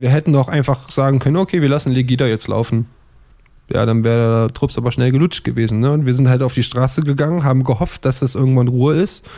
Wir hätten doch einfach sagen können, okay, wir lassen Legida jetzt laufen. Ja, dann wäre der Trupps aber schnell gelutscht gewesen. Ne? Und wir sind halt auf die Straße gegangen, haben gehofft, dass das irgendwann Ruhe ist.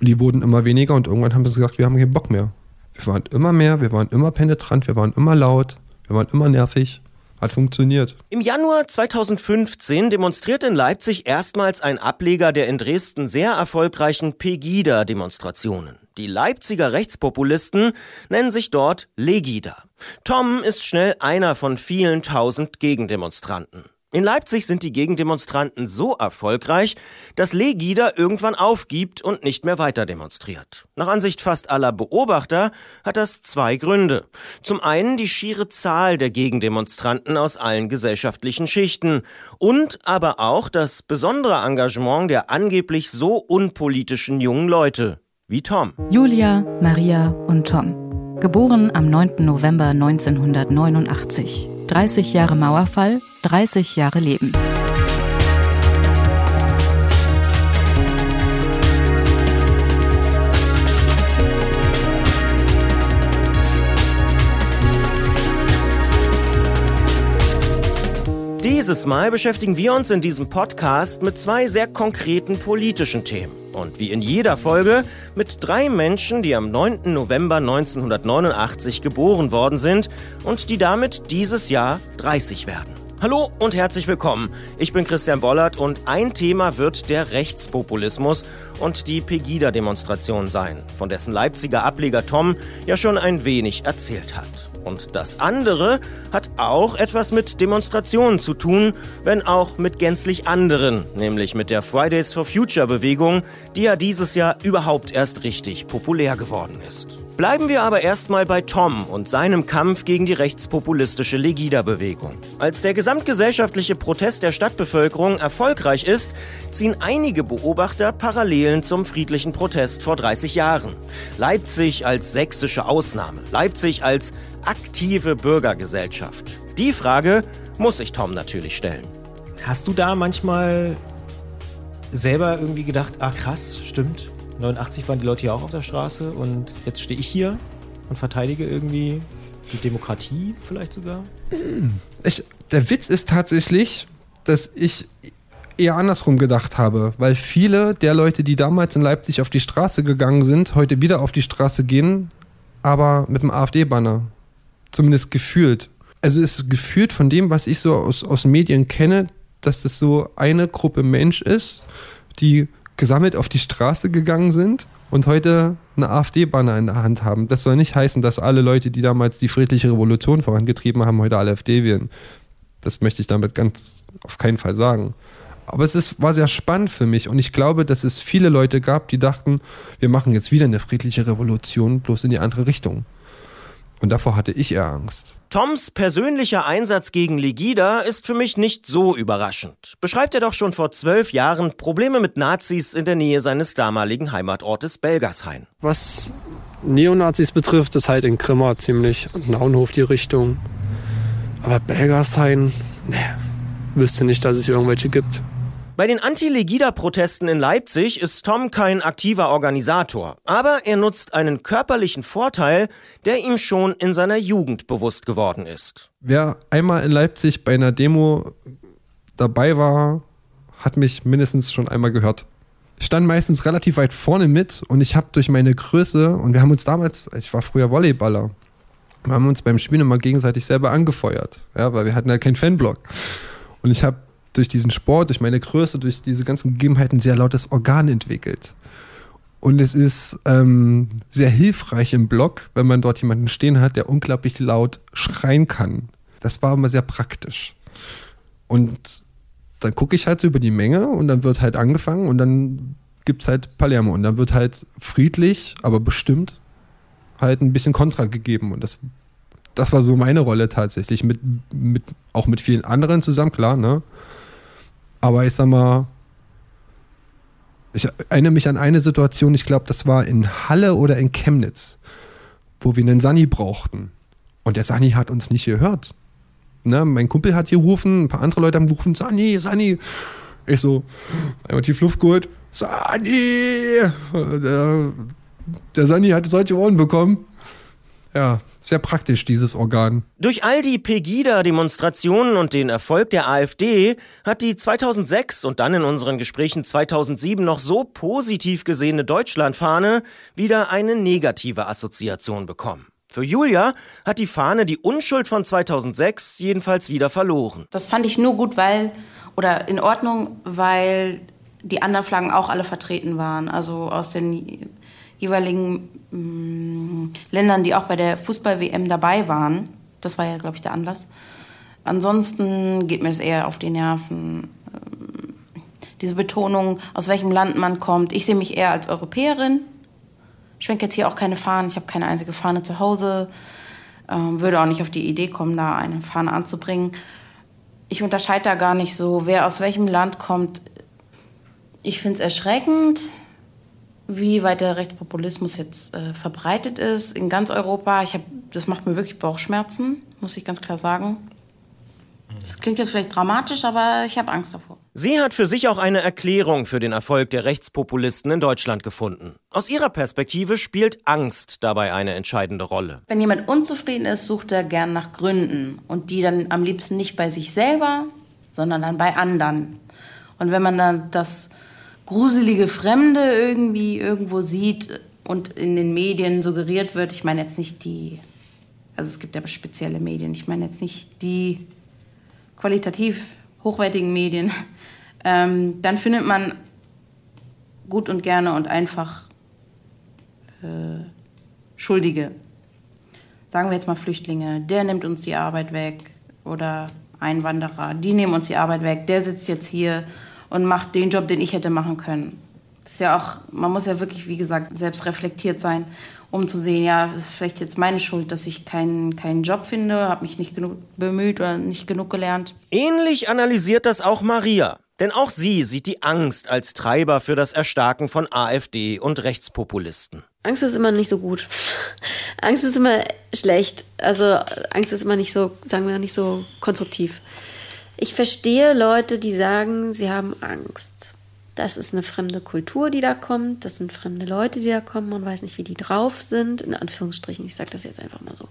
Und die wurden immer weniger und irgendwann haben wir gesagt, wir haben keinen Bock mehr. Wir waren immer mehr, wir waren immer penetrant, wir waren immer laut, wir waren immer nervig. Hat funktioniert. Im Januar 2015 demonstrierte in Leipzig erstmals ein Ableger der in Dresden sehr erfolgreichen Pegida-Demonstrationen. Die Leipziger Rechtspopulisten nennen sich dort Legida. Tom ist schnell einer von vielen tausend Gegendemonstranten. In Leipzig sind die Gegendemonstranten so erfolgreich, dass Legida irgendwann aufgibt und nicht mehr weiter demonstriert. Nach Ansicht fast aller Beobachter hat das zwei Gründe. Zum einen die schiere Zahl der Gegendemonstranten aus allen gesellschaftlichen Schichten und aber auch das besondere Engagement der angeblich so unpolitischen jungen Leute wie Tom. Julia, Maria und Tom. Geboren am 9. November 1989. 30 Jahre Mauerfall, 30 Jahre Leben. Dieses Mal beschäftigen wir uns in diesem Podcast mit zwei sehr konkreten politischen Themen. Und wie in jeder Folge mit drei Menschen, die am 9. November 1989 geboren worden sind und die damit dieses Jahr 30 werden. Hallo und herzlich willkommen. Ich bin Christian Bollert und ein Thema wird der Rechtspopulismus und die Pegida-Demonstration sein, von dessen Leipziger Ableger Tom ja schon ein wenig erzählt hat. Und das andere hat auch etwas mit Demonstrationen zu tun, wenn auch mit gänzlich anderen, nämlich mit der Fridays for Future Bewegung, die ja dieses Jahr überhaupt erst richtig populär geworden ist. Bleiben wir aber erstmal bei Tom und seinem Kampf gegen die rechtspopulistische Legida-Bewegung. Als der gesamtgesellschaftliche Protest der Stadtbevölkerung erfolgreich ist, ziehen einige Beobachter Parallelen zum friedlichen Protest vor 30 Jahren. Leipzig als sächsische Ausnahme, Leipzig als aktive Bürgergesellschaft. Die Frage muss sich Tom natürlich stellen. Hast du da manchmal selber irgendwie gedacht, ah krass, stimmt, 89 waren die Leute ja auch auf der Straße und jetzt stehe ich hier und verteidige irgendwie die Demokratie vielleicht sogar? Ich, der Witz ist tatsächlich, dass ich eher andersrum gedacht habe, weil viele der Leute, die damals in Leipzig auf die Straße gegangen sind, heute wieder auf die Straße gehen, aber mit dem AfD-Banner. Zumindest gefühlt. Also ist gefühlt von dem, was ich so aus, aus Medien kenne, dass es so eine Gruppe Mensch ist, die gesammelt auf die Straße gegangen sind und heute eine AfD-Banner in der Hand haben. Das soll nicht heißen, dass alle Leute, die damals die friedliche Revolution vorangetrieben haben, heute alle AfD wählen. Das möchte ich damit ganz auf keinen Fall sagen. Aber es ist, war sehr spannend für mich und ich glaube, dass es viele Leute gab, die dachten, wir machen jetzt wieder eine friedliche Revolution, bloß in die andere Richtung. Und davor hatte ich eher Angst. Toms persönlicher Einsatz gegen Legida ist für mich nicht so überraschend. Beschreibt er doch schon vor zwölf Jahren Probleme mit Nazis in der Nähe seines damaligen Heimatortes Belgershain. Was Neonazis betrifft, ist halt in Grimma ziemlich und Naunhof die Richtung. Aber Belgershain, ne, wüsste nicht, dass es hier irgendwelche gibt. Bei den Anti-Legida-Protesten in Leipzig ist Tom kein aktiver Organisator, aber er nutzt einen körperlichen Vorteil, der ihm schon in seiner Jugend bewusst geworden ist. Wer einmal in Leipzig bei einer Demo dabei war, hat mich mindestens schon einmal gehört. Ich stand meistens relativ weit vorne mit und ich habe durch meine Größe und wir haben uns damals, ich war früher Volleyballer, wir haben uns beim Spielen immer gegenseitig selber angefeuert, ja, weil wir hatten halt keinen Fanblock. Und ich habe durch diesen Sport, durch meine Größe, durch diese ganzen Gegebenheiten sehr lautes Organ entwickelt. Und es ist ähm, sehr hilfreich im Block, wenn man dort jemanden stehen hat, der unglaublich laut schreien kann. Das war immer sehr praktisch. Und dann gucke ich halt so über die Menge und dann wird halt angefangen und dann gibt es halt Palermo. Und dann wird halt friedlich, aber bestimmt halt ein bisschen Kontra gegeben. Und das, das war so meine Rolle tatsächlich. Mit, mit, auch mit vielen anderen zusammen, klar, ne? Aber ich sag mal, ich erinnere mich an eine Situation, ich glaube, das war in Halle oder in Chemnitz, wo wir einen Sani brauchten. Und der Sani hat uns nicht gehört. Ne, mein Kumpel hat gerufen, ein paar andere Leute haben gerufen, Sani, Sani. Ich so, einmal tief Luft geholt, Sani! Der, der Sani hatte solche Ohren bekommen. Ja, sehr praktisch, dieses Organ. Durch all die Pegida-Demonstrationen und den Erfolg der AfD hat die 2006 und dann in unseren Gesprächen 2007 noch so positiv gesehene Deutschlandfahne wieder eine negative Assoziation bekommen. Für Julia hat die Fahne die Unschuld von 2006 jedenfalls wieder verloren. Das fand ich nur gut, weil, oder in Ordnung, weil die anderen Flaggen auch alle vertreten waren. Also aus den jeweiligen mh, mm, Ländern, die auch bei der Fußball-WM dabei waren. Das war ja, glaube ich, der Anlass. Ansonsten geht mir es eher auf die Nerven. Ähm, diese Betonung, aus welchem Land man kommt. Ich sehe mich eher als Europäerin. Ich schwenke jetzt hier auch keine Fahnen. Ich habe keine einzige Fahne zu Hause. Ähm, würde auch nicht auf die Idee kommen, da eine Fahne anzubringen. Ich unterscheide da gar nicht so, wer aus welchem Land kommt. Ich finde es erschreckend, wie weit der Rechtspopulismus jetzt äh, verbreitet ist in ganz Europa. Ich hab, das macht mir wirklich Bauchschmerzen, muss ich ganz klar sagen. Das klingt jetzt vielleicht dramatisch, aber ich habe Angst davor. Sie hat für sich auch eine Erklärung für den Erfolg der Rechtspopulisten in Deutschland gefunden. Aus ihrer Perspektive spielt Angst dabei eine entscheidende Rolle. Wenn jemand unzufrieden ist, sucht er gern nach Gründen und die dann am liebsten nicht bei sich selber, sondern dann bei anderen. Und wenn man dann das gruselige Fremde irgendwie irgendwo sieht und in den Medien suggeriert wird, ich meine jetzt nicht die, also es gibt ja spezielle Medien, ich meine jetzt nicht die qualitativ hochwertigen Medien, ähm, dann findet man gut und gerne und einfach äh, Schuldige. Sagen wir jetzt mal Flüchtlinge, der nimmt uns die Arbeit weg oder Einwanderer, die nehmen uns die Arbeit weg, der sitzt jetzt hier und macht den Job, den ich hätte machen können. Das ist ja auch, man muss ja wirklich, wie gesagt, selbst reflektiert sein, um zu sehen, ja, es ist vielleicht jetzt meine Schuld, dass ich keinen, keinen Job finde, habe mich nicht genug bemüht oder nicht genug gelernt. Ähnlich analysiert das auch Maria. Denn auch sie sieht die Angst als Treiber für das Erstarken von AfD und Rechtspopulisten. Angst ist immer nicht so gut. Angst ist immer schlecht. Also Angst ist immer nicht so, sagen wir, nicht so konstruktiv. Ich verstehe Leute, die sagen, sie haben Angst. Das ist eine fremde Kultur, die da kommt. Das sind fremde Leute, die da kommen. Man weiß nicht, wie die drauf sind. In Anführungsstrichen, ich sage das jetzt einfach mal so.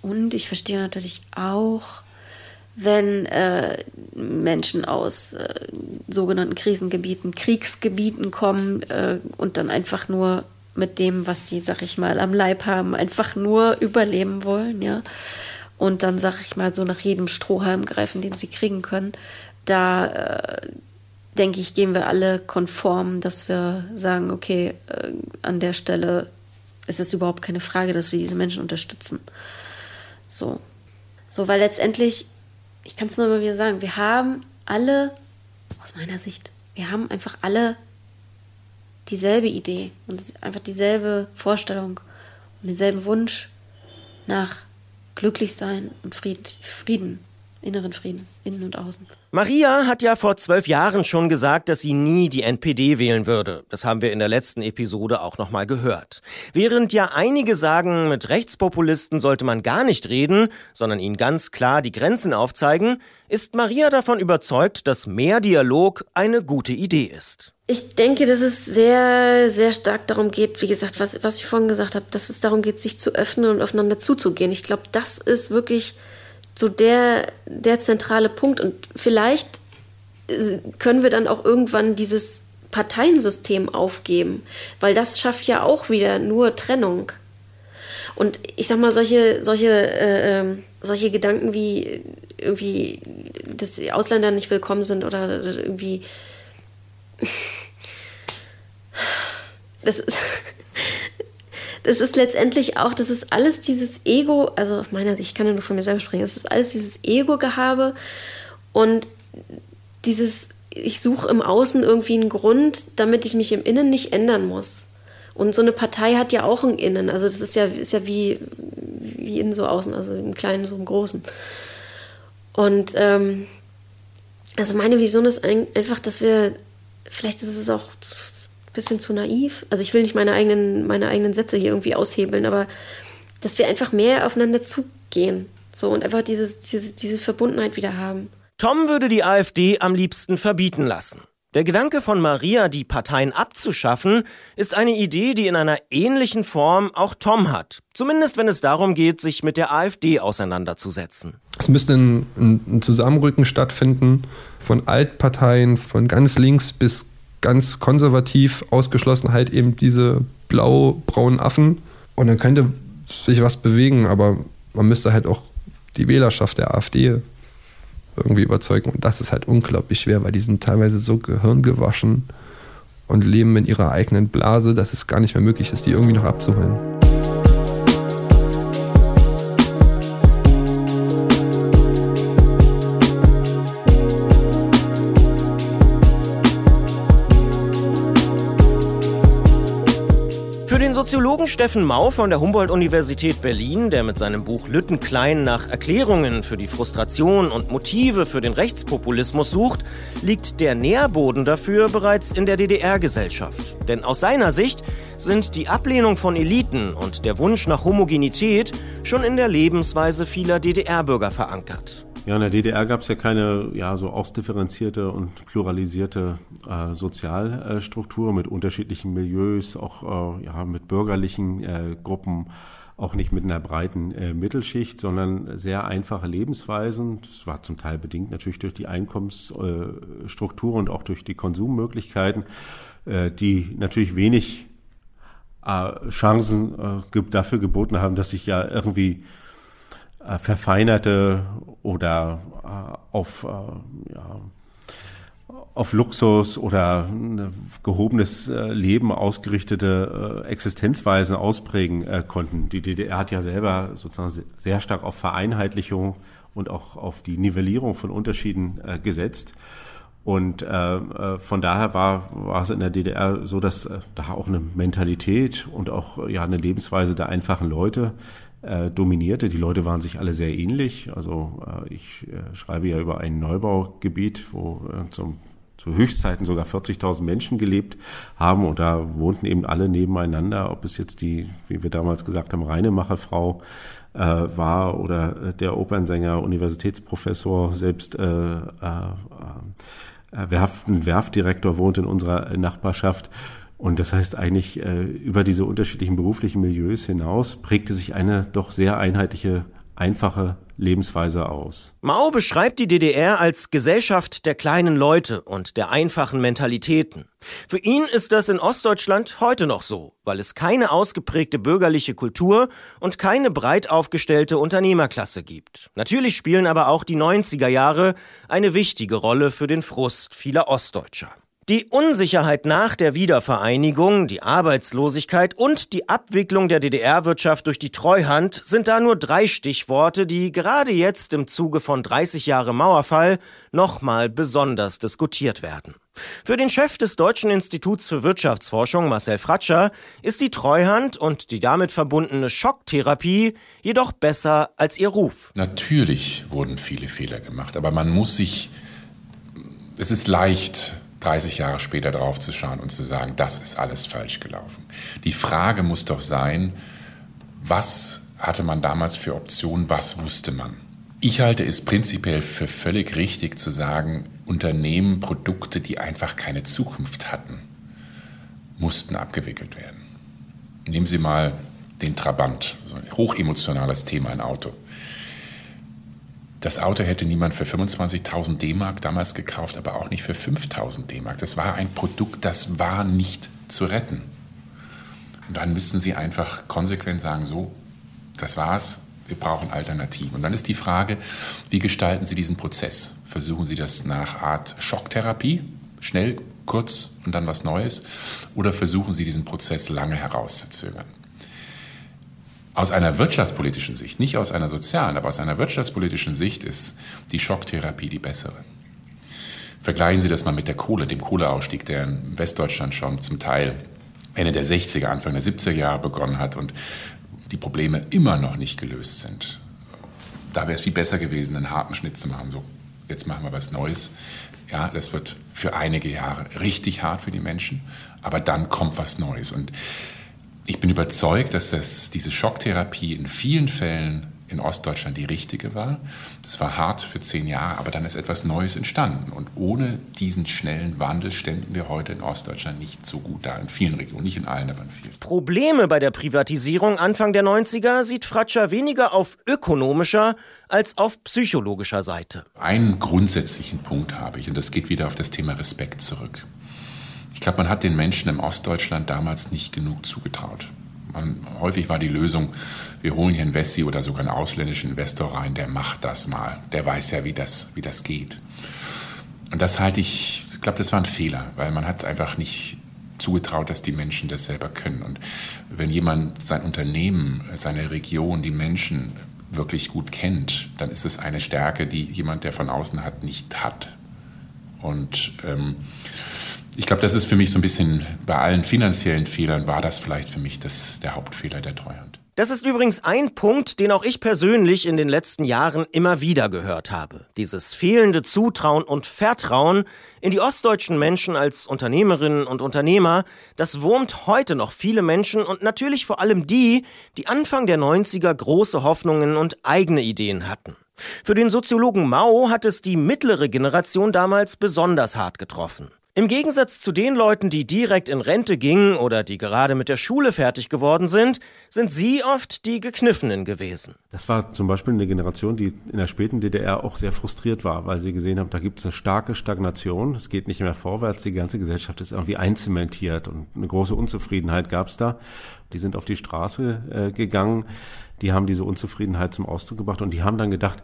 Und ich verstehe natürlich auch, wenn äh, Menschen aus äh, sogenannten Krisengebieten, Kriegsgebieten kommen äh, und dann einfach nur mit dem, was sie, sag ich mal, am Leib haben, einfach nur überleben wollen, ja und dann, sag ich mal, so nach jedem Strohhalm greifen, den sie kriegen können. Da äh, denke ich, gehen wir alle konform, dass wir sagen, okay, äh, an der Stelle ist es überhaupt keine Frage, dass wir diese Menschen unterstützen. So. So, weil letztendlich, ich kann es nur immer wieder sagen, wir haben alle, aus meiner Sicht, wir haben einfach alle dieselbe Idee und einfach dieselbe Vorstellung und denselben Wunsch nach glücklich sein und Frieden, Frieden, inneren Frieden, innen und außen. Maria hat ja vor zwölf Jahren schon gesagt, dass sie nie die NPD wählen würde. Das haben wir in der letzten Episode auch nochmal gehört. Während ja einige sagen, mit Rechtspopulisten sollte man gar nicht reden, sondern ihnen ganz klar die Grenzen aufzeigen, ist Maria davon überzeugt, dass mehr Dialog eine gute Idee ist. Ich denke, dass es sehr, sehr stark darum geht, wie gesagt, was, was ich vorhin gesagt habe, dass es darum geht, sich zu öffnen und aufeinander zuzugehen. Ich glaube, das ist wirklich so der, der zentrale Punkt. Und vielleicht können wir dann auch irgendwann dieses Parteiensystem aufgeben, weil das schafft ja auch wieder nur Trennung. Und ich sag mal, solche, solche, äh, ähm, solche Gedanken wie irgendwie, dass die Ausländer nicht willkommen sind oder irgendwie das ist, das ist letztendlich auch, das ist alles dieses Ego, also aus meiner Sicht, ich kann ja nur von mir selber sprechen, das ist alles dieses Ego-Gehabe und dieses, ich suche im Außen irgendwie einen Grund, damit ich mich im Innen nicht ändern muss. Und so eine Partei hat ja auch ein Innen, also das ist ja, ist ja wie, wie innen so außen, also im Kleinen so im Großen. Und ähm, also meine Vision ist einfach, dass wir vielleicht ist es auch ein bisschen zu naiv. Also ich will nicht meine eigenen, meine eigenen Sätze hier irgendwie aushebeln, aber dass wir einfach mehr aufeinander zugehen. So und einfach dieses, diese, diese Verbundenheit wieder haben. Tom würde die AfD am liebsten verbieten lassen. Der Gedanke von Maria, die Parteien abzuschaffen, ist eine Idee, die in einer ähnlichen Form auch Tom hat. Zumindest wenn es darum geht, sich mit der AfD auseinanderzusetzen. Es müsste ein, ein Zusammenrücken stattfinden von Altparteien, von ganz links bis ganz konservativ, ausgeschlossen halt eben diese blau-braunen Affen. Und dann könnte sich was bewegen, aber man müsste halt auch die Wählerschaft der AfD irgendwie überzeugen. Und das ist halt unglaublich schwer, weil die sind teilweise so gehirngewaschen und leben in ihrer eigenen Blase, dass es gar nicht mehr möglich ist, die irgendwie noch abzuholen. Soziologen Steffen Mau von der Humboldt-Universität Berlin, der mit seinem Buch Lüttenklein nach Erklärungen für die Frustration und Motive für den Rechtspopulismus sucht, liegt der Nährboden dafür bereits in der DDR-Gesellschaft. Denn aus seiner Sicht sind die Ablehnung von Eliten und der Wunsch nach Homogenität schon in der Lebensweise vieler DDR-Bürger verankert. Ja, in der DDR gab es ja keine ja so ausdifferenzierte und pluralisierte äh, Sozialstruktur mit unterschiedlichen Milieus, auch äh, ja mit bürgerlichen äh, Gruppen, auch nicht mit einer breiten äh, Mittelschicht, sondern sehr einfache Lebensweisen. Das war zum Teil bedingt natürlich durch die Einkommensstruktur und auch durch die Konsummöglichkeiten, äh, die natürlich wenig äh, Chancen dafür geboten haben, dass sich ja irgendwie äh, verfeinerte oder äh, auf, äh, ja, auf Luxus oder gehobenes äh, Leben ausgerichtete äh, Existenzweisen ausprägen äh, konnten. Die DDR hat ja selber sozusagen sehr stark auf Vereinheitlichung und auch auf die Nivellierung von Unterschieden gesetzt. Und äh von daher war, war es in der DDR so, dass äh, da auch eine Mentalität und auch ja eine Lebensweise der einfachen Leute äh, dominierte. Die Leute waren sich alle sehr ähnlich. Also äh, ich äh, schreibe ja über ein Neubaugebiet, wo äh, zum zu Höchstzeiten sogar 40.000 Menschen gelebt haben und da wohnten eben alle nebeneinander, ob es jetzt die, wie wir damals gesagt haben, Reinemacherfrau äh, war oder der Opernsänger, Universitätsprofessor, selbst äh, äh, äh, Werft, ein Werftdirektor wohnt in unserer Nachbarschaft. Und das heißt eigentlich, äh, über diese unterschiedlichen beruflichen Milieus hinaus prägte sich eine doch sehr einheitliche, einfache Lebensweise aus. Mao beschreibt die DDR als Gesellschaft der kleinen Leute und der einfachen Mentalitäten. Für ihn ist das in Ostdeutschland heute noch so, weil es keine ausgeprägte bürgerliche Kultur und keine breit aufgestellte Unternehmerklasse gibt. Natürlich spielen aber auch die 90er Jahre eine wichtige Rolle für den Frust vieler Ostdeutscher. Die Unsicherheit nach der Wiedervereinigung, die Arbeitslosigkeit und die Abwicklung der DDR-Wirtschaft durch die Treuhand sind da nur drei Stichworte, die gerade jetzt im Zuge von 30 Jahre Mauerfall nochmal besonders diskutiert werden. Für den Chef des Deutschen Instituts für Wirtschaftsforschung, Marcel Fratscher, ist die Treuhand und die damit verbundene Schocktherapie jedoch besser als ihr Ruf. Natürlich wurden viele Fehler gemacht, aber man muss sich, es ist leicht, 30 Jahre später drauf zu schauen und zu sagen, das ist alles falsch gelaufen. Die Frage muss doch sein, was hatte man damals für Optionen, was wusste man? Ich halte es prinzipiell für völlig richtig zu sagen, Unternehmen, Produkte, die einfach keine Zukunft hatten, mussten abgewickelt werden. Nehmen Sie mal den Trabant, so ein hochemotionales Thema, ein Auto. Das Auto hätte niemand für 25.000 D-Mark damals gekauft, aber auch nicht für 5.000 D-Mark. Das war ein Produkt, das war nicht zu retten. Und dann müssten Sie einfach konsequent sagen, so, das war's, wir brauchen Alternativen. Und dann ist die Frage, wie gestalten Sie diesen Prozess? Versuchen Sie das nach Art Schocktherapie, schnell, kurz und dann was Neues? Oder versuchen Sie diesen Prozess lange herauszuzögern? Aus einer wirtschaftspolitischen Sicht, nicht aus einer sozialen, aber aus einer wirtschaftspolitischen Sicht ist die Schocktherapie die bessere. Vergleichen Sie das mal mit der Kohle, dem Kohleausstieg, der in Westdeutschland schon zum Teil Ende der 60er, Anfang der 70er Jahre begonnen hat und die Probleme immer noch nicht gelöst sind. Da wäre es viel besser gewesen, einen harten Schnitt zu machen. So, jetzt machen wir was Neues. Ja, das wird für einige Jahre richtig hart für die Menschen, aber dann kommt was Neues. Und ich bin überzeugt, dass das, diese Schocktherapie in vielen Fällen in Ostdeutschland die richtige war. Das war hart für zehn Jahre, aber dann ist etwas Neues entstanden. Und ohne diesen schnellen Wandel ständen wir heute in Ostdeutschland nicht so gut da. In vielen Regionen, nicht in allen, aber in vielen. Probleme bei der Privatisierung Anfang der 90er sieht Fratscher weniger auf ökonomischer als auf psychologischer Seite. Einen grundsätzlichen Punkt habe ich, und das geht wieder auf das Thema Respekt zurück. Ich glaube, man hat den Menschen im Ostdeutschland damals nicht genug zugetraut. Man, häufig war die Lösung, wir holen hier einen Wessi oder sogar einen ausländischen Investor rein, der macht das mal. Der weiß ja, wie das, wie das geht. Und das halte ich, ich glaube, das war ein Fehler, weil man hat einfach nicht zugetraut, dass die Menschen das selber können. Und wenn jemand sein Unternehmen, seine Region, die Menschen wirklich gut kennt, dann ist es eine Stärke, die jemand, der von außen hat, nicht hat. Und ähm, ich glaube, das ist für mich so ein bisschen, bei allen finanziellen Fehlern war das vielleicht für mich das, der Hauptfehler der Treuhand. Das ist übrigens ein Punkt, den auch ich persönlich in den letzten Jahren immer wieder gehört habe. Dieses fehlende Zutrauen und Vertrauen in die ostdeutschen Menschen als Unternehmerinnen und Unternehmer, das wurmt heute noch viele Menschen und natürlich vor allem die, die Anfang der 90er große Hoffnungen und eigene Ideen hatten. Für den Soziologen Mao hat es die mittlere Generation damals besonders hart getroffen. Im Gegensatz zu den Leuten, die direkt in Rente gingen oder die gerade mit der Schule fertig geworden sind, sind sie oft die Gekniffenen gewesen. Das war zum Beispiel eine Generation, die in der späten DDR auch sehr frustriert war, weil sie gesehen haben, da gibt es eine starke Stagnation, es geht nicht mehr vorwärts, die ganze Gesellschaft ist irgendwie einzementiert und eine große Unzufriedenheit gab es da. Die sind auf die Straße äh, gegangen, die haben diese Unzufriedenheit zum Ausdruck gebracht und die haben dann gedacht,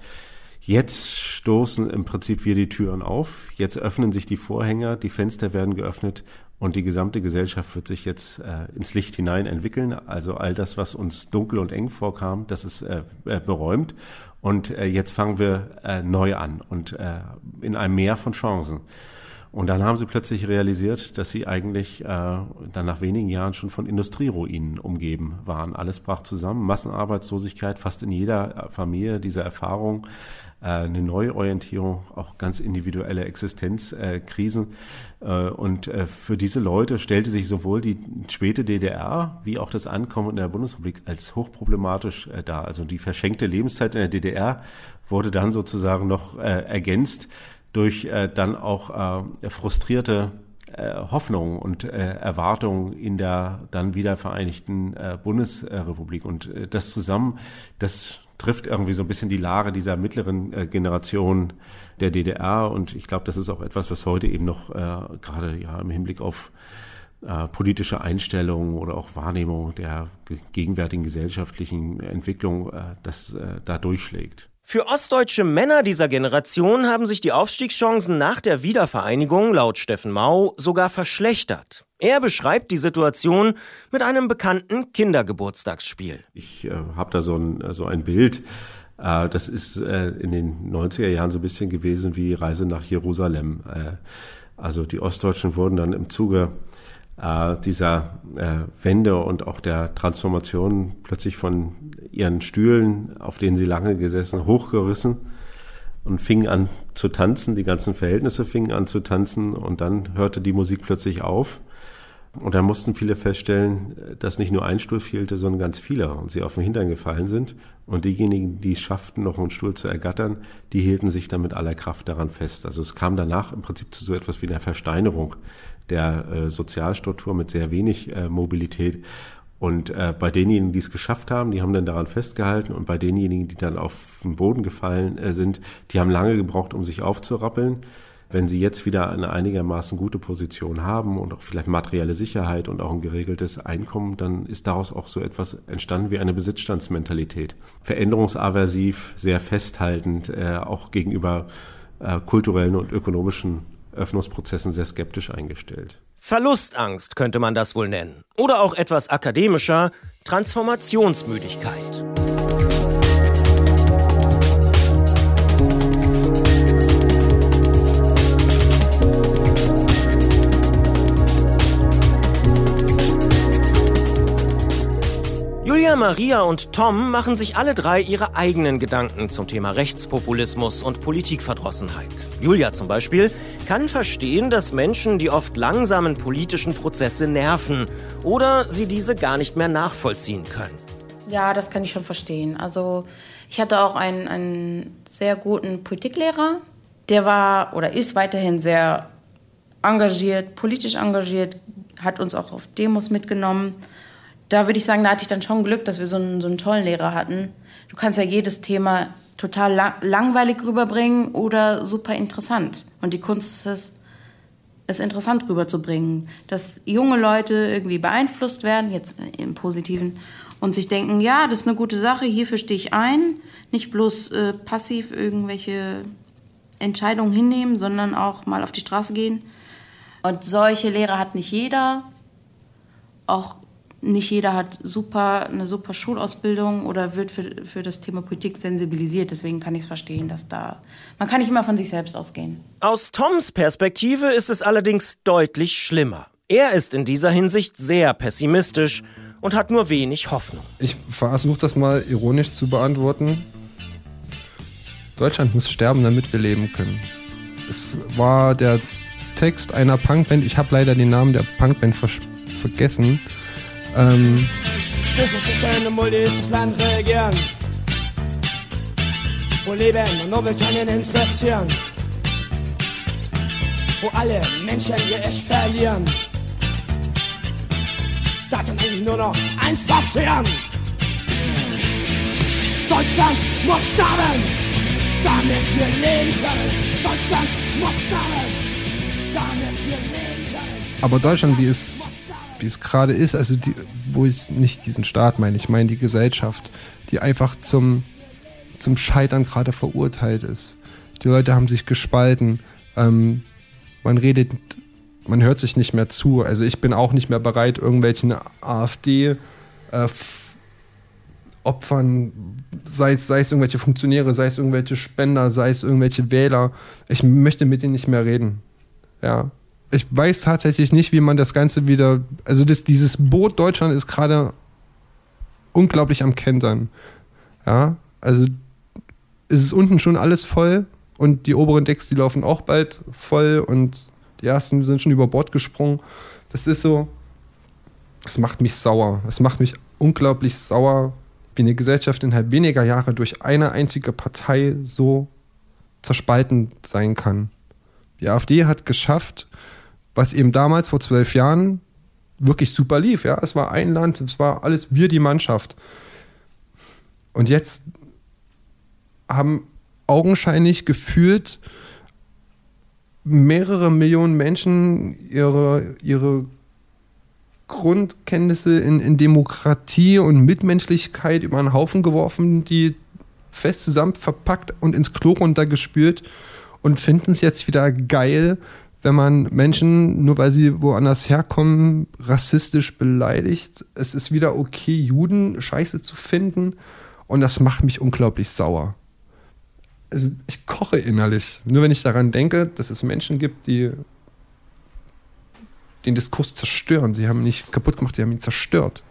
Jetzt stoßen im Prinzip wir die Türen auf. Jetzt öffnen sich die Vorhänge, die Fenster werden geöffnet und die gesamte Gesellschaft wird sich jetzt äh, ins Licht hinein entwickeln. Also all das, was uns dunkel und eng vorkam, das ist äh, äh beräumt. Und äh, jetzt fangen wir äh, neu an und äh, in einem Meer von Chancen. Und dann haben sie plötzlich realisiert, dass sie eigentlich äh, dann nach wenigen Jahren schon von Industrieruinen umgeben waren. Alles brach zusammen, Massenarbeitslosigkeit, fast in jeder Familie diese Erfahrung äh, eine Neuorientierung, auch ganz individuelle Existenzkrisen. Äh, und äh, für diese Leute stellte sich sowohl die späte DDR wie auch das Ankommen in der Bundesrepublik als hochproblematisch dar. Also die verschenkte Lebenszeit in der DDR wurde dann sozusagen noch ergänzt durch dann auch frustrierte Hoffnungen und Erwartungen in der dann wieder vereinigten Bundesrepublik. Und das zusammen, das trifft irgendwie so ein bisschen die Lage dieser mittleren äh, Generation der DDR. Und ich glaube, das ist auch etwas, was heute eben noch äh, gerade ja im Hinblick auf äh, politische Einstellungen oder auch Wahrnehmung der gegenwärtigen gesellschaftlichen Entwicklung, äh, das äh, da durchschlägt. Für ostdeutsche Männer dieser Generation haben sich die Aufstiegschancen nach der Wiedervereinigung laut Steffen Mau sogar verschlechtert. Er beschreibt die Situation mit einem bekannten Kindergeburtstagsspiel. Ich äh, habe da so ein, so ein Bild. Äh, das ist äh, in den 90er Jahren so ein bisschen gewesen wie Reise nach Jerusalem. Äh, also die Ostdeutschen wurden dann im Zuge äh, dieser äh, Wende und auch der Transformation plötzlich von ihren Stühlen, auf denen sie lange gesessen, hochgerissen und fingen an zu tanzen. Die ganzen Verhältnisse fingen an zu tanzen und dann hörte die Musik plötzlich auf. Und dann mussten viele feststellen, dass nicht nur ein Stuhl fehlte, sondern ganz viele und sie auf den Hintern gefallen sind. Und diejenigen, die es schafften, noch einen Stuhl zu ergattern, die hielten sich dann mit aller Kraft daran fest. Also es kam danach im Prinzip zu so etwas wie einer Versteinerung der äh, Sozialstruktur mit sehr wenig äh, Mobilität. Und äh, bei denjenigen, die es geschafft haben, die haben dann daran festgehalten. Und bei denjenigen, die dann auf den Boden gefallen äh, sind, die haben lange gebraucht, um sich aufzurappeln. Wenn sie jetzt wieder eine einigermaßen gute Position haben und auch vielleicht materielle Sicherheit und auch ein geregeltes Einkommen, dann ist daraus auch so etwas entstanden wie eine Besitzstandsmentalität. Veränderungsaversiv, sehr festhaltend, äh, auch gegenüber äh, kulturellen und ökonomischen Öffnungsprozessen sehr skeptisch eingestellt. Verlustangst könnte man das wohl nennen. Oder auch etwas akademischer, Transformationsmüdigkeit. Julia, Maria und Tom machen sich alle drei ihre eigenen Gedanken zum Thema Rechtspopulismus und Politikverdrossenheit. Julia zum Beispiel kann verstehen, dass Menschen die oft langsamen politischen Prozesse nerven oder sie diese gar nicht mehr nachvollziehen können. Ja, das kann ich schon verstehen. Also Ich hatte auch einen, einen sehr guten Politiklehrer, der war oder ist weiterhin sehr engagiert, politisch engagiert, hat uns auch auf Demos mitgenommen. Da würde ich sagen, da hatte ich dann schon Glück, dass wir so einen, so einen tollen Lehrer hatten. Du kannst ja jedes Thema total lang langweilig rüberbringen oder super interessant. Und die Kunst ist es, es interessant rüberzubringen, dass junge Leute irgendwie beeinflusst werden, jetzt im Positiven, und sich denken, ja, das ist eine gute Sache, hierfür stehe ich ein, nicht bloß äh, passiv irgendwelche Entscheidungen hinnehmen, sondern auch mal auf die Straße gehen. Und solche Lehrer hat nicht jeder. Auch nicht jeder hat super, eine super Schulausbildung oder wird für, für das Thema Politik sensibilisiert. Deswegen kann ich es verstehen, dass da. Man kann nicht immer von sich selbst ausgehen. Aus Toms Perspektive ist es allerdings deutlich schlimmer. Er ist in dieser Hinsicht sehr pessimistisch und hat nur wenig Hoffnung. Ich versuche das mal ironisch zu beantworten. Deutschland muss sterben, damit wir leben können. Es war der Text einer Punkband, ich habe leider den Namen der Punkband ver vergessen. Ähm, Systeme muss dieses Land regieren. Wo Leben und keinen interessieren. Wo alle Menschen ihr Echt verlieren. Da kann eigentlich nur noch eins passieren. Deutschland muss sterben, damit wir leben können. Deutschland muss sterben, damit wir leben können. aber Deutschland, wie es, wie es gerade ist, also die, wo ich nicht diesen Staat meine, ich meine die Gesellschaft, die einfach zum, zum Scheitern gerade verurteilt ist. Die Leute haben sich gespalten. Ähm, man redet, man hört sich nicht mehr zu. Also ich bin auch nicht mehr bereit, irgendwelchen AfD äh, Opfern, sei es, sei es irgendwelche Funktionäre, sei es irgendwelche Spender, sei es irgendwelche Wähler, ich möchte mit denen nicht mehr reden. Ja. Ich weiß tatsächlich nicht, wie man das Ganze wieder. Also das, dieses Boot Deutschland ist gerade unglaublich am Kentern. Ja. Also es ist unten schon alles voll und die oberen Decks, die laufen auch bald voll und die ersten sind schon über Bord gesprungen. Das ist so. Das macht mich sauer. Es macht mich unglaublich sauer, wie eine Gesellschaft innerhalb weniger Jahre durch eine einzige Partei so zerspalten sein kann. Die AfD hat geschafft, was eben damals vor zwölf Jahren wirklich super lief. Ja, es war ein Land, es war alles wir die Mannschaft. Und jetzt haben augenscheinlich gefühlt mehrere Millionen Menschen ihre, ihre Grundkenntnisse in, in Demokratie und Mitmenschlichkeit über einen Haufen geworfen, die fest zusammen verpackt und ins Klo runtergespült und finden es jetzt wieder geil, wenn man Menschen, nur weil sie woanders herkommen, rassistisch beleidigt. Es ist wieder okay, Juden scheiße zu finden und das macht mich unglaublich sauer. Also ich koche innerlich, nur wenn ich daran denke, dass es Menschen gibt, die den Diskurs zerstören. Sie haben ihn nicht kaputt gemacht, sie haben ihn zerstört.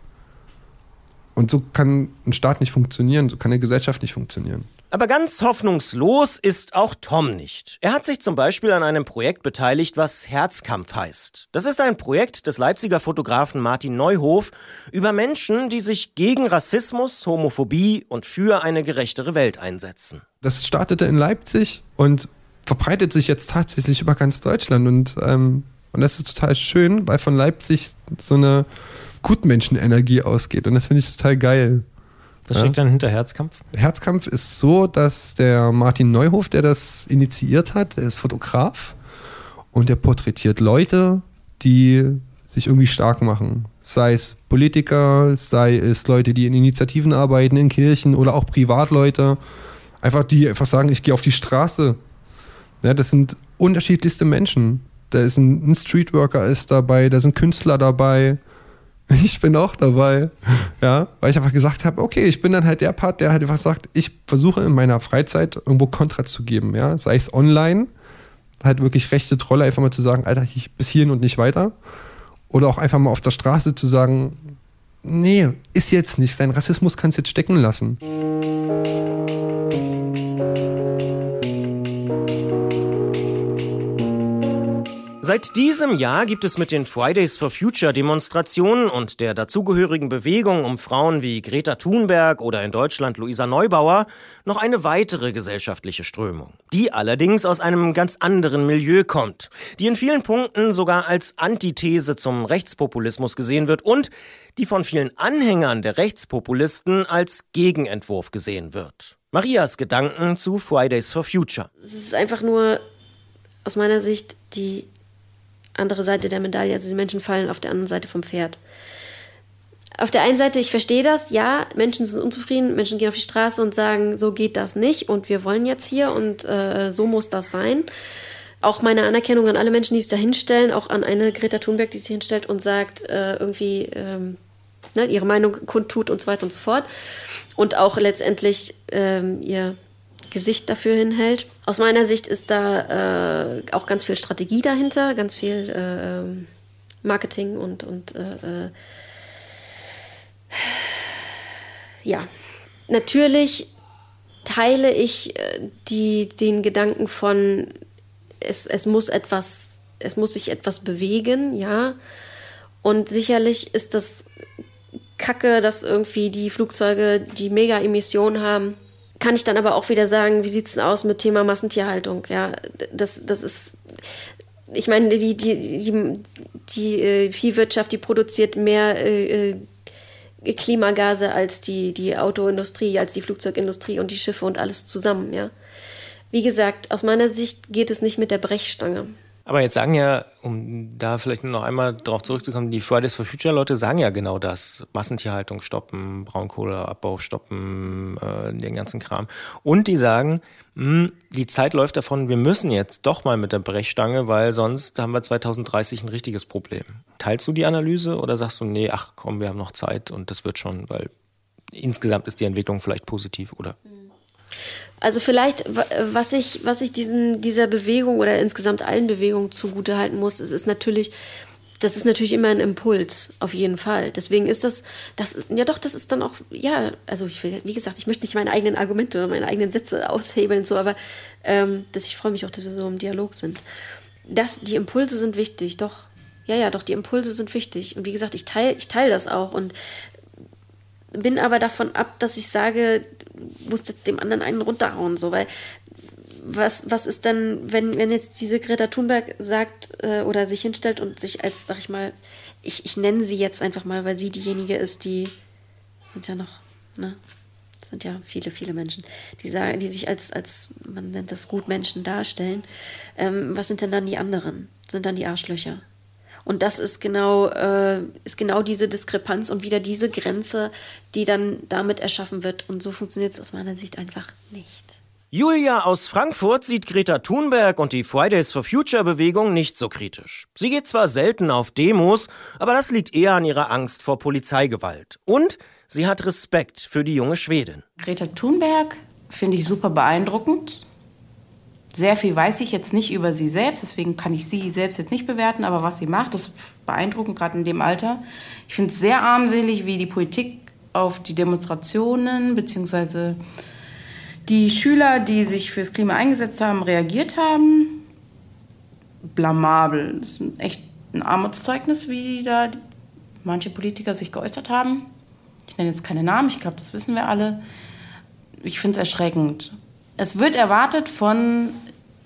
Und so kann ein Staat nicht funktionieren, so kann eine Gesellschaft nicht funktionieren. Aber ganz hoffnungslos ist auch Tom nicht. Er hat sich zum Beispiel an einem Projekt beteiligt, was Herzkampf heißt. Das ist ein Projekt des Leipziger Fotografen Martin Neuhof über Menschen, die sich gegen Rassismus, Homophobie und für eine gerechtere Welt einsetzen. Das startete in Leipzig und verbreitet sich jetzt tatsächlich über ganz Deutschland. Und, ähm, und das ist total schön, weil von Leipzig so eine Gutmenschenenergie ausgeht. Und das finde ich total geil. Was steckt dann hinter Herzkampf? Herzkampf ist so, dass der Martin Neuhof, der das initiiert hat, der ist Fotograf und der porträtiert Leute, die sich irgendwie stark machen. Sei es Politiker, sei es Leute, die in Initiativen arbeiten, in Kirchen oder auch Privatleute. Einfach die einfach sagen, ich gehe auf die Straße. Ja, das sind unterschiedlichste Menschen. Da ist ein, ein Streetworker ist dabei, da sind Künstler dabei. Ich bin auch dabei. Ja, weil ich einfach gesagt habe, okay, ich bin dann halt der Part, der halt einfach sagt, ich versuche in meiner Freizeit irgendwo Kontra zu geben, ja, sei es online, halt wirklich rechte Trolle einfach mal zu sagen, Alter, ich, bis hierhin und nicht weiter. Oder auch einfach mal auf der Straße zu sagen, nee, ist jetzt nicht, dein Rassismus kannst jetzt stecken lassen. Seit diesem Jahr gibt es mit den Fridays for Future Demonstrationen und der dazugehörigen Bewegung um Frauen wie Greta Thunberg oder in Deutschland Luisa Neubauer noch eine weitere gesellschaftliche Strömung, die allerdings aus einem ganz anderen Milieu kommt, die in vielen Punkten sogar als Antithese zum Rechtspopulismus gesehen wird und die von vielen Anhängern der Rechtspopulisten als Gegenentwurf gesehen wird. Marias Gedanken zu Fridays for Future. Es ist einfach nur aus meiner Sicht die andere Seite der Medaille. Also die Menschen fallen auf der anderen Seite vom Pferd. Auf der einen Seite, ich verstehe das, ja, Menschen sind unzufrieden, Menschen gehen auf die Straße und sagen, so geht das nicht und wir wollen jetzt hier und äh, so muss das sein. Auch meine Anerkennung an alle Menschen, die sich da hinstellen, auch an eine Greta Thunberg, die sich hinstellt und sagt, äh, irgendwie ähm, ne, ihre Meinung kundtut und so weiter und so fort. Und auch letztendlich ähm, ihr Gesicht dafür hinhält. Aus meiner Sicht ist da äh, auch ganz viel Strategie dahinter, ganz viel äh, Marketing und, und äh, äh, ja, natürlich teile ich äh, die, den Gedanken von, es, es muss etwas, es muss sich etwas bewegen, ja. Und sicherlich ist das Kacke, dass irgendwie die Flugzeuge die Mega-Emissionen haben kann ich dann aber auch wieder sagen, wie sieht es denn aus mit Thema Massentierhaltung? Ja, das, das ist, ich meine, die, die, die, die äh, Viehwirtschaft, die produziert mehr äh, äh, Klimagase als die, die Autoindustrie, als die Flugzeugindustrie und die Schiffe und alles zusammen, ja. Wie gesagt, aus meiner Sicht geht es nicht mit der Brechstange. Aber jetzt sagen ja, um da vielleicht noch einmal darauf zurückzukommen, die Fridays for Future Leute sagen ja genau das. Massentierhaltung stoppen, Braunkohleabbau stoppen, äh, den ganzen Kram. Und die sagen, mh, hm, die Zeit läuft davon, wir müssen jetzt doch mal mit der Brechstange, weil sonst haben wir 2030 ein richtiges Problem. Teilst du die Analyse oder sagst du, nee, ach komm, wir haben noch Zeit und das wird schon, weil insgesamt ist die Entwicklung vielleicht positiv, oder? Also vielleicht, was ich, was ich diesen, dieser Bewegung oder insgesamt allen Bewegungen zugutehalten muss, ist, ist natürlich, das ist natürlich immer ein Impuls, auf jeden Fall. Deswegen ist das, das, ja doch, das ist dann auch, ja, also ich will, wie gesagt, ich möchte nicht meine eigenen Argumente oder meine eigenen Sätze aushebeln, so, aber ähm, das, ich freue mich auch, dass wir so im Dialog sind. Das, die Impulse sind wichtig, doch, ja, ja, doch, die Impulse sind wichtig. Und wie gesagt, ich teile ich teil das auch und bin aber davon ab, dass ich sage, muss jetzt dem anderen einen runterhauen, so, weil was, was ist dann, wenn, wenn jetzt diese Greta Thunberg sagt äh, oder sich hinstellt und sich als, sag ich mal, ich, ich nenne sie jetzt einfach mal, weil sie diejenige ist, die sind ja noch, ne? sind ja viele, viele Menschen, die sagen, die sich als, als man nennt das Gutmenschen darstellen. Ähm, was sind denn dann die anderen? Sind dann die Arschlöcher? Und das ist genau, äh, ist genau diese Diskrepanz und wieder diese Grenze, die dann damit erschaffen wird. Und so funktioniert es aus meiner Sicht einfach nicht. Julia aus Frankfurt sieht Greta Thunberg und die Fridays for Future Bewegung nicht so kritisch. Sie geht zwar selten auf Demos, aber das liegt eher an ihrer Angst vor Polizeigewalt. Und sie hat Respekt für die junge Schwedin. Greta Thunberg finde ich super beeindruckend. Sehr viel weiß ich jetzt nicht über sie selbst, deswegen kann ich sie selbst jetzt nicht bewerten, aber was sie macht, ist beeindruckend, gerade in dem Alter. Ich finde es sehr armselig, wie die Politik auf die Demonstrationen bzw. die Schüler, die sich fürs Klima eingesetzt haben, reagiert haben. Blamabel. Das ist echt ein Armutszeugnis, wie da manche Politiker sich geäußert haben. Ich nenne jetzt keine Namen, ich glaube, das wissen wir alle. Ich finde es erschreckend es wird erwartet von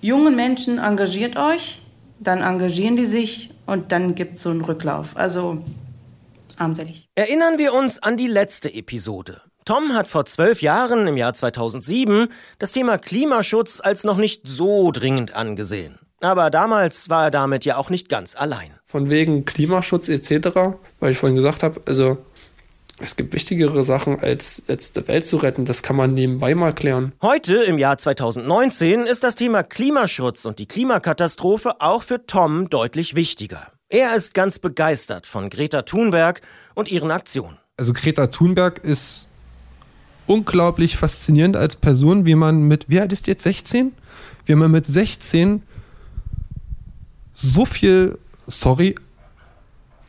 jungen Menschen, engagiert euch, dann engagieren die sich und dann gibt es so einen Rücklauf. Also armselig. Erinnern wir uns an die letzte Episode. Tom hat vor zwölf Jahren, im Jahr 2007, das Thema Klimaschutz als noch nicht so dringend angesehen. Aber damals war er damit ja auch nicht ganz allein. Von wegen Klimaschutz etc., weil ich vorhin gesagt habe, also es gibt wichtigere Sachen, als jetzt die Welt zu retten. Das kann man nebenbei mal klären. Heute, im Jahr 2019, ist das Thema Klimaschutz und die Klimakatastrophe auch für Tom deutlich wichtiger. Er ist ganz begeistert von Greta Thunberg und ihren Aktionen. Also Greta Thunberg ist unglaublich faszinierend als Person, wie man mit, wie alt ist jetzt 16? Wie man mit 16 so viel, sorry,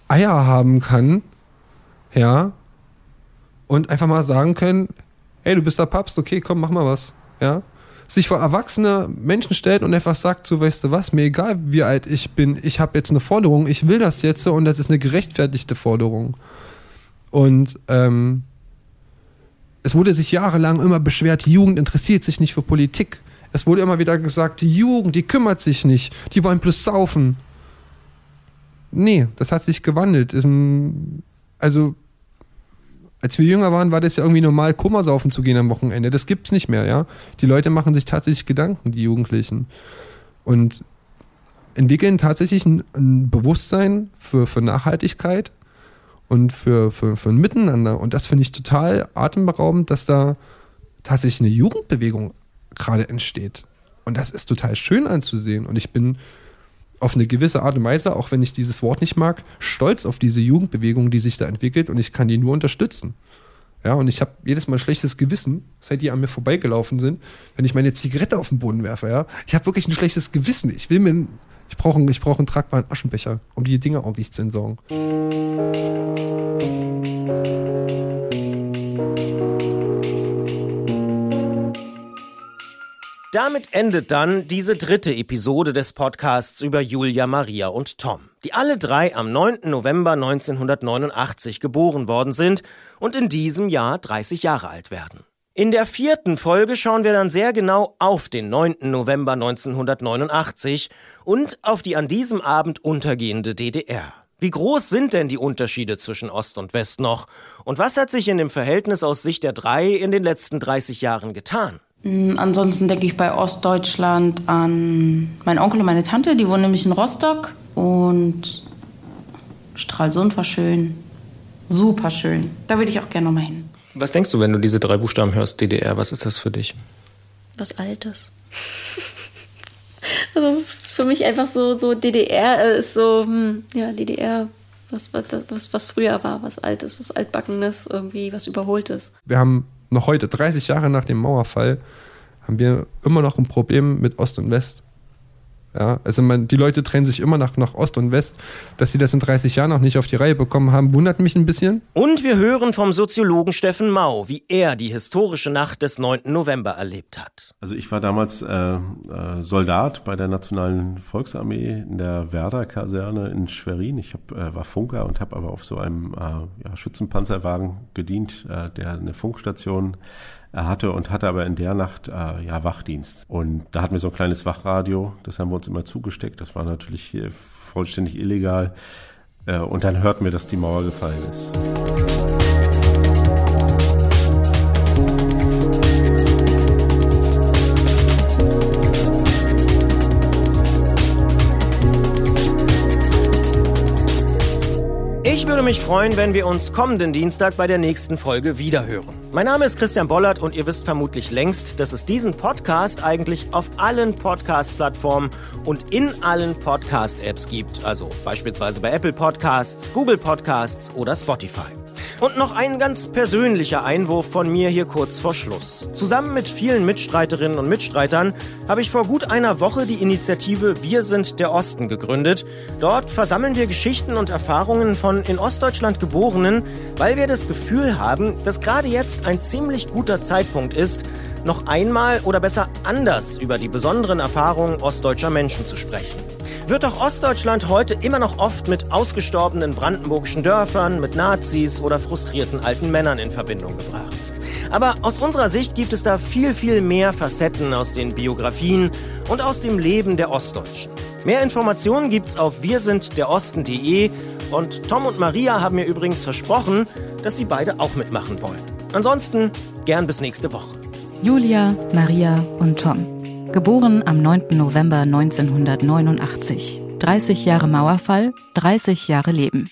Eier haben kann, ja, und einfach mal sagen können, hey, du bist der Papst, okay, komm, mach mal was. Ja? sich vor erwachsene Menschen stellt und einfach sagt, so weißt du was, mir egal wie alt ich bin, ich habe jetzt eine Forderung, ich will das jetzt und das ist eine gerechtfertigte Forderung. Und ähm, es wurde sich jahrelang immer beschwert, die Jugend interessiert sich nicht für Politik. Es wurde immer wieder gesagt, die Jugend, die kümmert sich nicht, die wollen bloß saufen. Nee, das hat sich gewandelt. Also als wir jünger waren, war das ja irgendwie normal, Kummersaufen zu gehen am Wochenende. Das gibt's nicht mehr, ja. Die Leute machen sich tatsächlich Gedanken, die Jugendlichen. Und entwickeln tatsächlich ein, ein Bewusstsein für, für Nachhaltigkeit und für, für, für ein Miteinander. Und das finde ich total atemberaubend, dass da tatsächlich eine Jugendbewegung gerade entsteht. Und das ist total schön anzusehen. Und ich bin auf eine gewisse Art und Weise, auch wenn ich dieses Wort nicht mag, stolz auf diese Jugendbewegung, die sich da entwickelt und ich kann die nur unterstützen. Ja, und ich habe jedes Mal ein schlechtes Gewissen, seit die an mir vorbeigelaufen sind, wenn ich meine Zigarette auf den Boden werfe, ja. Ich habe wirklich ein schlechtes Gewissen. Ich will mir, ich brauche ich brauch einen tragbaren Aschenbecher, um die Dinge ordentlich zu entsorgen. Damit endet dann diese dritte Episode des Podcasts über Julia, Maria und Tom, die alle drei am 9. November 1989 geboren worden sind und in diesem Jahr 30 Jahre alt werden. In der vierten Folge schauen wir dann sehr genau auf den 9. November 1989 und auf die an diesem Abend untergehende DDR. Wie groß sind denn die Unterschiede zwischen Ost und West noch? Und was hat sich in dem Verhältnis aus Sicht der drei in den letzten 30 Jahren getan? Mm, ansonsten denke ich bei Ostdeutschland an meinen Onkel und meine Tante, die wohnen nämlich in Rostock und Stralsund war schön, super schön. Da würde ich auch gerne nochmal hin. Was denkst du, wenn du diese drei Buchstaben hörst, DDR? Was ist das für dich? Was Altes. also das ist für mich einfach so, so DDR ist so, hm, ja, DDR, was, was, was, was früher war, was Altes, was Altbackenes, irgendwie was Überholtes. Wir haben noch heute, 30 Jahre nach dem Mauerfall, haben wir immer noch ein Problem mit Ost und West. Ja, also man, die Leute trennen sich immer nach, nach Ost und West. Dass sie das in 30 Jahren noch nicht auf die Reihe bekommen haben, wundert mich ein bisschen. Und wir hören vom Soziologen Steffen Mau, wie er die historische Nacht des 9. November erlebt hat. Also ich war damals äh, äh, Soldat bei der Nationalen Volksarmee in der Werder-Kaserne in Schwerin. Ich hab, äh, war Funker und habe aber auf so einem äh, ja, Schützenpanzerwagen gedient, äh, der eine Funkstation hatte und hatte aber in der Nacht äh, ja Wachdienst. Und da hatten wir so ein kleines Wachradio, das haben wir uns immer zugesteckt. Das war natürlich vollständig illegal. Äh, und dann hörten wir, dass die Mauer gefallen ist. Ich würde mich freuen, wenn wir uns kommenden Dienstag bei der nächsten Folge wiederhören. Mein Name ist Christian Bollert und ihr wisst vermutlich längst, dass es diesen Podcast eigentlich auf allen Podcast-Plattformen und in allen Podcast-Apps gibt. Also beispielsweise bei Apple Podcasts, Google Podcasts oder Spotify. Und noch ein ganz persönlicher Einwurf von mir hier kurz vor Schluss. Zusammen mit vielen Mitstreiterinnen und Mitstreitern habe ich vor gut einer Woche die Initiative Wir sind der Osten gegründet. Dort versammeln wir Geschichten und Erfahrungen von in Ostdeutschland Geborenen, weil wir das Gefühl haben, dass gerade jetzt ein ziemlich guter Zeitpunkt ist, noch einmal oder besser anders über die besonderen Erfahrungen ostdeutscher Menschen zu sprechen wird doch Ostdeutschland heute immer noch oft mit ausgestorbenen brandenburgischen Dörfern, mit Nazis oder frustrierten alten Männern in Verbindung gebracht. Aber aus unserer Sicht gibt es da viel, viel mehr Facetten aus den Biografien und aus dem Leben der Ostdeutschen. Mehr Informationen gibt's auf wirsindderosten.de und Tom und Maria haben mir übrigens versprochen, dass sie beide auch mitmachen wollen. Ansonsten gern bis nächste Woche. Julia, Maria und Tom. Geboren am 9. November 1989. 30 Jahre Mauerfall, 30 Jahre Leben.